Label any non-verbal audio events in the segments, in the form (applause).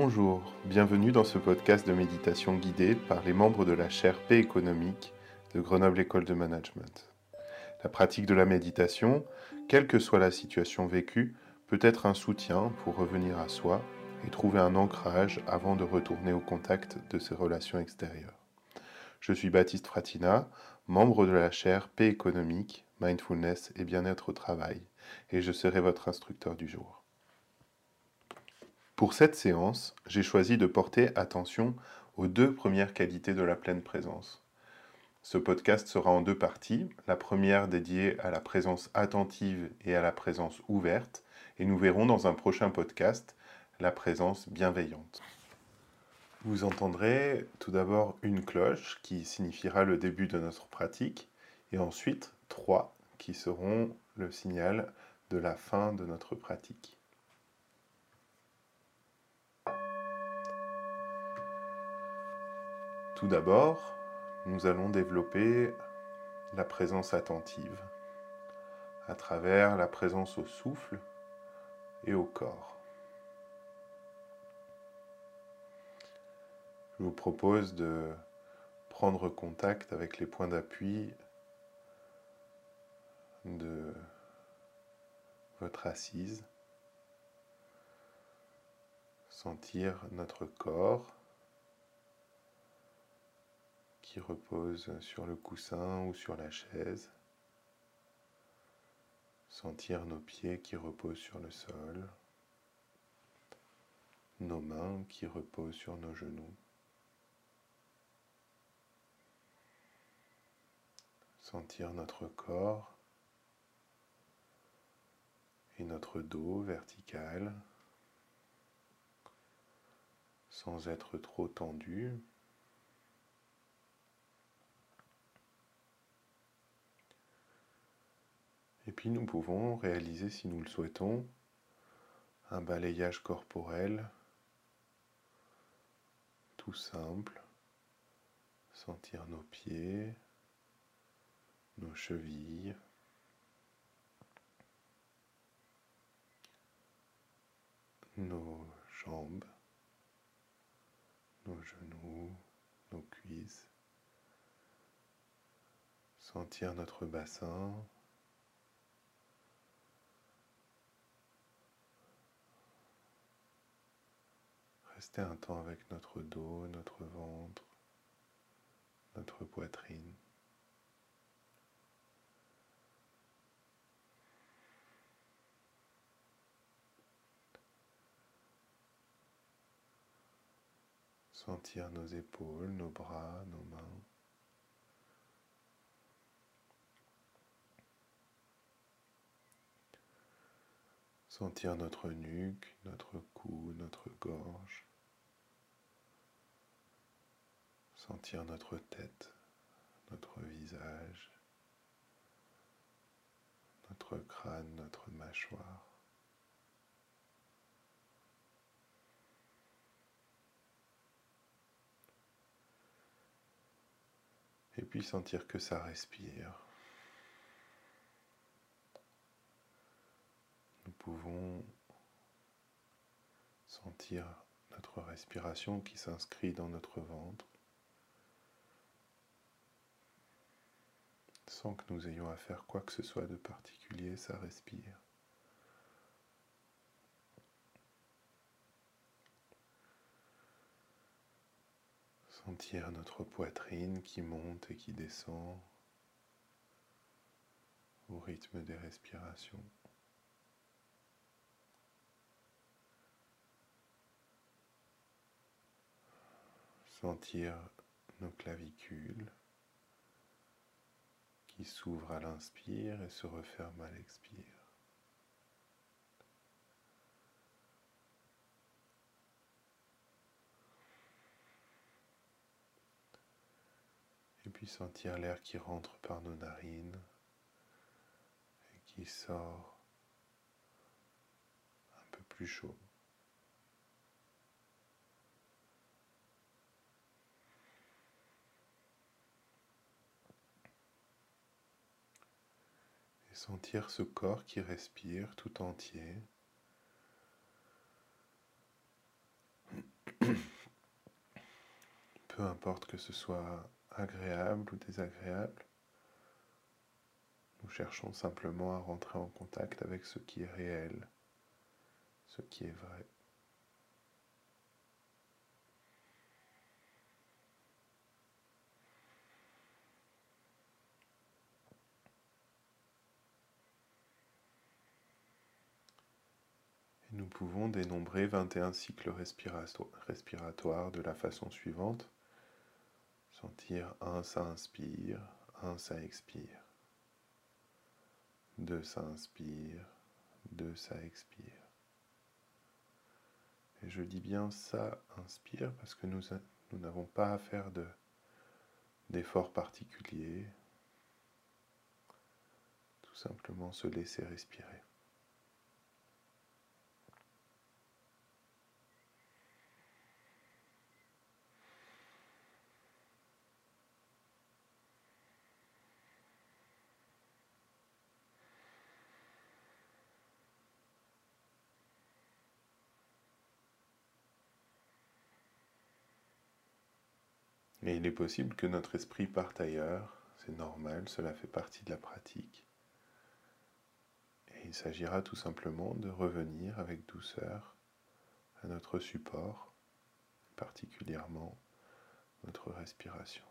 Bonjour, bienvenue dans ce podcast de méditation guidée par les membres de la chaire Paix économique de Grenoble École de Management. La pratique de la méditation, quelle que soit la situation vécue, peut être un soutien pour revenir à soi et trouver un ancrage avant de retourner au contact de ses relations extérieures. Je suis Baptiste Fratina, membre de la chaire Paix économique, Mindfulness et bien-être au travail, et je serai votre instructeur du jour. Pour cette séance, j'ai choisi de porter attention aux deux premières qualités de la pleine présence. Ce podcast sera en deux parties, la première dédiée à la présence attentive et à la présence ouverte, et nous verrons dans un prochain podcast la présence bienveillante. Vous entendrez tout d'abord une cloche qui signifiera le début de notre pratique, et ensuite trois qui seront le signal de la fin de notre pratique. Tout d'abord, nous allons développer la présence attentive à travers la présence au souffle et au corps. Je vous propose de prendre contact avec les points d'appui de votre assise, sentir notre corps qui repose sur le coussin ou sur la chaise. Sentir nos pieds qui reposent sur le sol. Nos mains qui reposent sur nos genoux. Sentir notre corps et notre dos vertical sans être trop tendu. Et puis nous pouvons réaliser, si nous le souhaitons, un balayage corporel tout simple. Sentir nos pieds, nos chevilles, nos jambes, nos genoux, nos cuisses. Sentir notre bassin, Rester un temps avec notre dos, notre ventre, notre poitrine. Sentir nos épaules, nos bras, nos mains. Sentir notre nuque, notre cou, notre gorge. Sentir notre tête, notre visage, notre crâne, notre mâchoire. Et puis sentir que ça respire. Nous pouvons sentir notre respiration qui s'inscrit dans notre ventre. Sans que nous ayons à faire quoi que ce soit de particulier, ça respire. Sentir notre poitrine qui monte et qui descend au rythme des respirations. Sentir nos clavicules s'ouvre à l'inspire et se referme à l'expire. Et puis sentir l'air qui rentre par nos narines et qui sort un peu plus chaud. sentir ce corps qui respire tout entier. (coughs) Peu importe que ce soit agréable ou désagréable, nous cherchons simplement à rentrer en contact avec ce qui est réel, ce qui est vrai. Pouvons dénombrer 21 cycles respiratoires de la façon suivante. Sentir 1, ça inspire, 1, ça expire. 2, ça inspire, 2, ça expire. Et je dis bien ça inspire parce que nous n'avons pas à faire d'efforts particuliers. Tout simplement se laisser respirer. Et il est possible que notre esprit parte ailleurs, c'est normal, cela fait partie de la pratique. Et il s'agira tout simplement de revenir avec douceur à notre support, particulièrement notre respiration.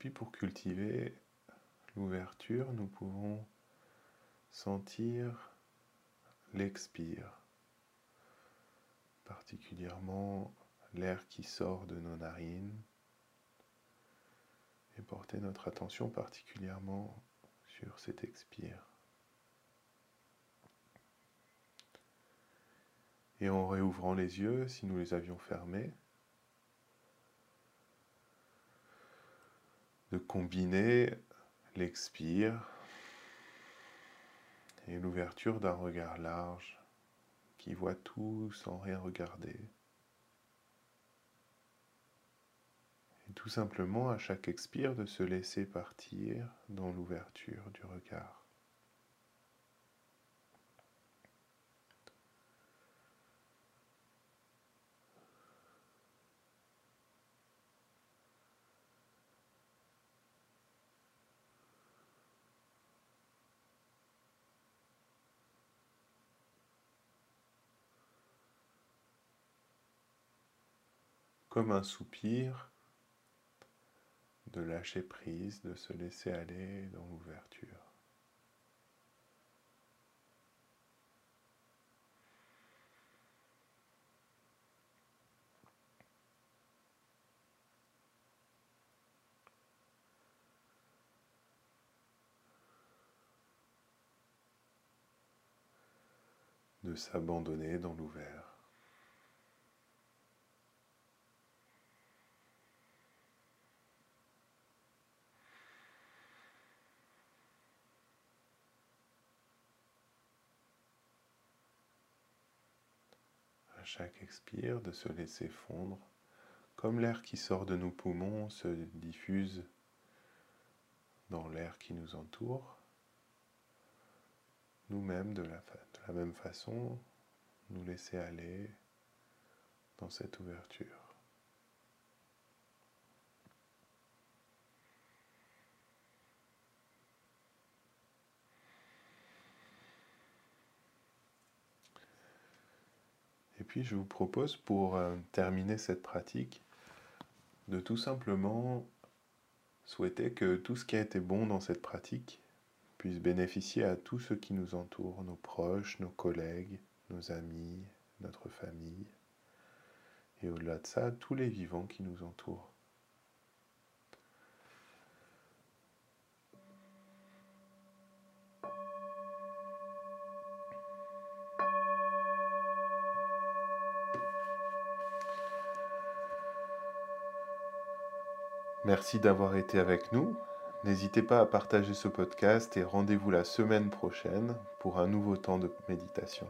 Puis pour cultiver l'ouverture, nous pouvons sentir l'expire, particulièrement l'air qui sort de nos narines, et porter notre attention particulièrement sur cet expire. Et en réouvrant les yeux, si nous les avions fermés, de combiner l'expire et l'ouverture d'un regard large qui voit tout sans rien regarder. Et tout simplement à chaque expire de se laisser partir dans l'ouverture du regard. Comme un soupir, de lâcher prise, de se laisser aller dans l'ouverture. de s'abandonner dans l'ouvert. à chaque expire de se laisser fondre, comme l'air qui sort de nos poumons se diffuse dans l'air qui nous entoure. Nous-mêmes, de la, même façon, nous laisser aller dans cette ouverture. Puis je vous propose pour euh, terminer cette pratique de tout simplement souhaiter que tout ce qui a été bon dans cette pratique puisse bénéficier à tous ceux qui nous entourent, nos proches, nos collègues, nos amis, notre famille, et au-delà de ça, tous les vivants qui nous entourent. Merci d'avoir été avec nous. N'hésitez pas à partager ce podcast et rendez-vous la semaine prochaine pour un nouveau temps de méditation.